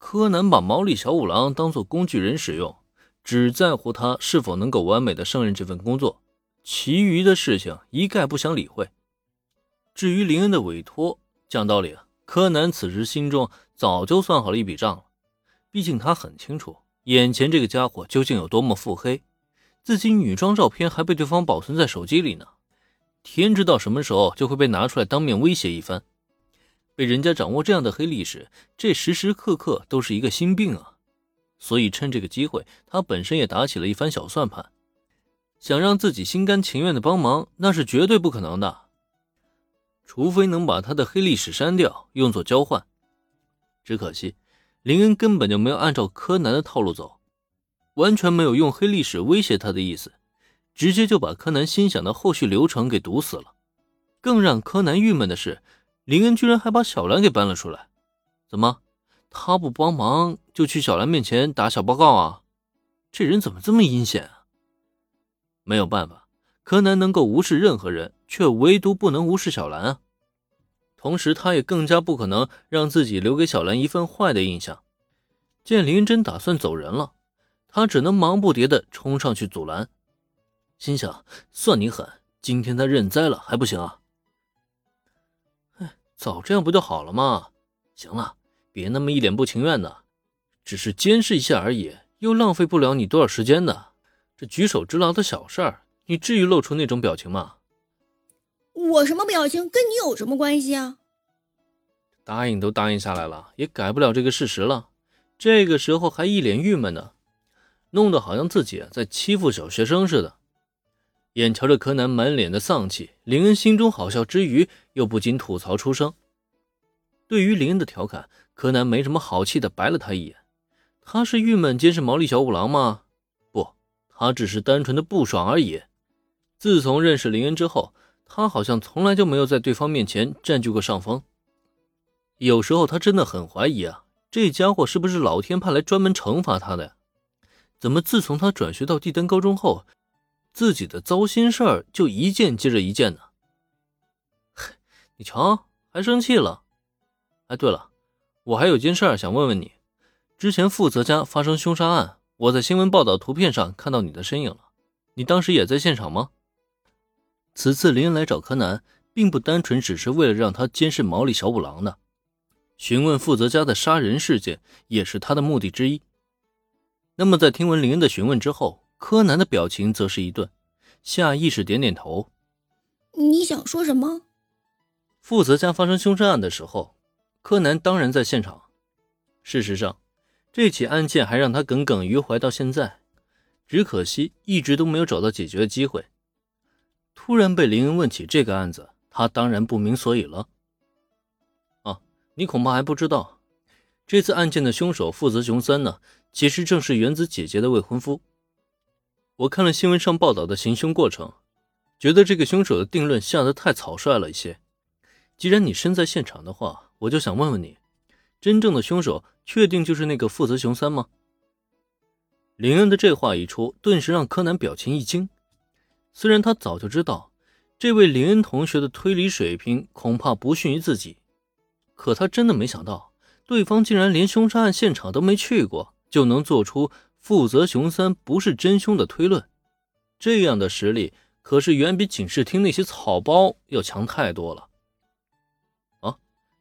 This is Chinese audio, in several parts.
柯南把毛利小五郎当做工具人使用，只在乎他是否能够完美的胜任这份工作，其余的事情一概不想理会。至于林恩的委托，讲道理，柯南此时心中早就算好了一笔账了。毕竟他很清楚，眼前这个家伙究竟有多么腹黑，自己女装照片还被对方保存在手机里呢。天知道什么时候就会被拿出来当面威胁一番，被人家掌握这样的黑历史，这时时刻刻都是一个心病啊！所以趁这个机会，他本身也打起了一番小算盘，想让自己心甘情愿的帮忙，那是绝对不可能的，除非能把他的黑历史删掉，用作交换。只可惜，林恩根本就没有按照柯南的套路走，完全没有用黑历史威胁他的意思。直接就把柯南心想的后续流程给堵死了。更让柯南郁闷的是，林恩居然还把小兰给搬了出来。怎么，他不帮忙就去小兰面前打小报告啊？这人怎么这么阴险啊？没有办法，柯南能够无视任何人，却唯独不能无视小兰啊。同时，他也更加不可能让自己留给小兰一份坏的印象。见林真打算走人了，他只能忙不迭地冲上去阻拦。心想：算你狠，今天他认栽了还不行啊？哎，早这样不就好了吗？行了，别那么一脸不情愿的，只是监视一下而已，又浪费不了你多少时间的。这举手之劳的小事儿，你至于露出那种表情吗？我什么表情跟你有什么关系啊？答应都答应下来了，也改不了这个事实了。这个时候还一脸郁闷呢，弄得好像自己在欺负小学生似的。眼瞧着柯南满脸的丧气，林恩心中好笑之余，又不禁吐槽出声。对于林恩的调侃，柯南没什么好气的白了他一眼。他是郁闷监视毛利小五郎吗？不，他只是单纯的不爽而已。自从认识林恩之后，他好像从来就没有在对方面前占据过上风。有时候他真的很怀疑啊，这家伙是不是老天派来专门惩罚他的？怎么自从他转学到帝丹高中后？自己的糟心事儿就一件接着一件呢。你瞧，还生气了？哎，对了，我还有件事儿想问问你。之前负责家发生凶杀案，我在新闻报道图片上看到你的身影了。你当时也在现场吗？此次林恩来找柯南，并不单纯只是为了让他监视毛利小五郎的，询问负责家的杀人事件也是他的目的之一。那么，在听闻林恩的询问之后。柯南的表情则是一顿，下意识点点头。你想说什么？负责家发生凶杀案的时候，柯南当然在现场。事实上，这起案件还让他耿耿于怀到现在，只可惜一直都没有找到解决的机会。突然被林恩问起这个案子，他当然不明所以了。啊，你恐怕还不知道，这次案件的凶手负责熊三呢，其实正是原子姐姐的未婚夫。我看了新闻上报道的行凶过程，觉得这个凶手的定论下得太草率了一些。既然你身在现场的话，我就想问问你，真正的凶手确定就是那个负责熊三吗？林恩的这话一出，顿时让柯南表情一惊。虽然他早就知道这位林恩同学的推理水平恐怕不逊于自己，可他真的没想到，对方竟然连凶杀案现场都没去过，就能做出。负责熊三不是真凶的推论，这样的实力可是远比警视厅那些草包要强太多了。啊，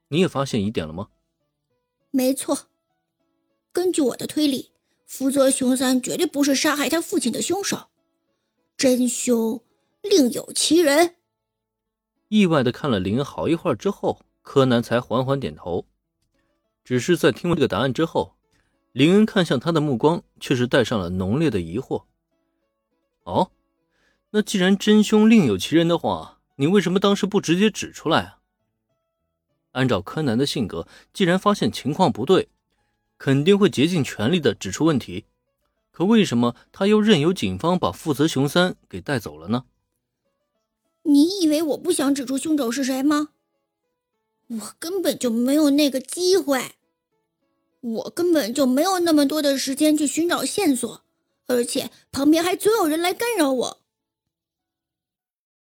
你也发现疑点了吗？没错，根据我的推理，负责熊三绝对不是杀害他父亲的凶手，真凶另有其人。意外的看了林恩好一会儿之后，柯南才缓缓点头。只是在听完这个答案之后。林恩看向他的目光却是带上了浓烈的疑惑。哦，那既然真凶另有其人的话，你为什么当时不直接指出来啊？按照柯南的性格，既然发现情况不对，肯定会竭尽全力的指出问题。可为什么他又任由警方把负责熊三给带走了呢？你以为我不想指出凶手是谁吗？我根本就没有那个机会。我根本就没有那么多的时间去寻找线索，而且旁边还总有人来干扰我。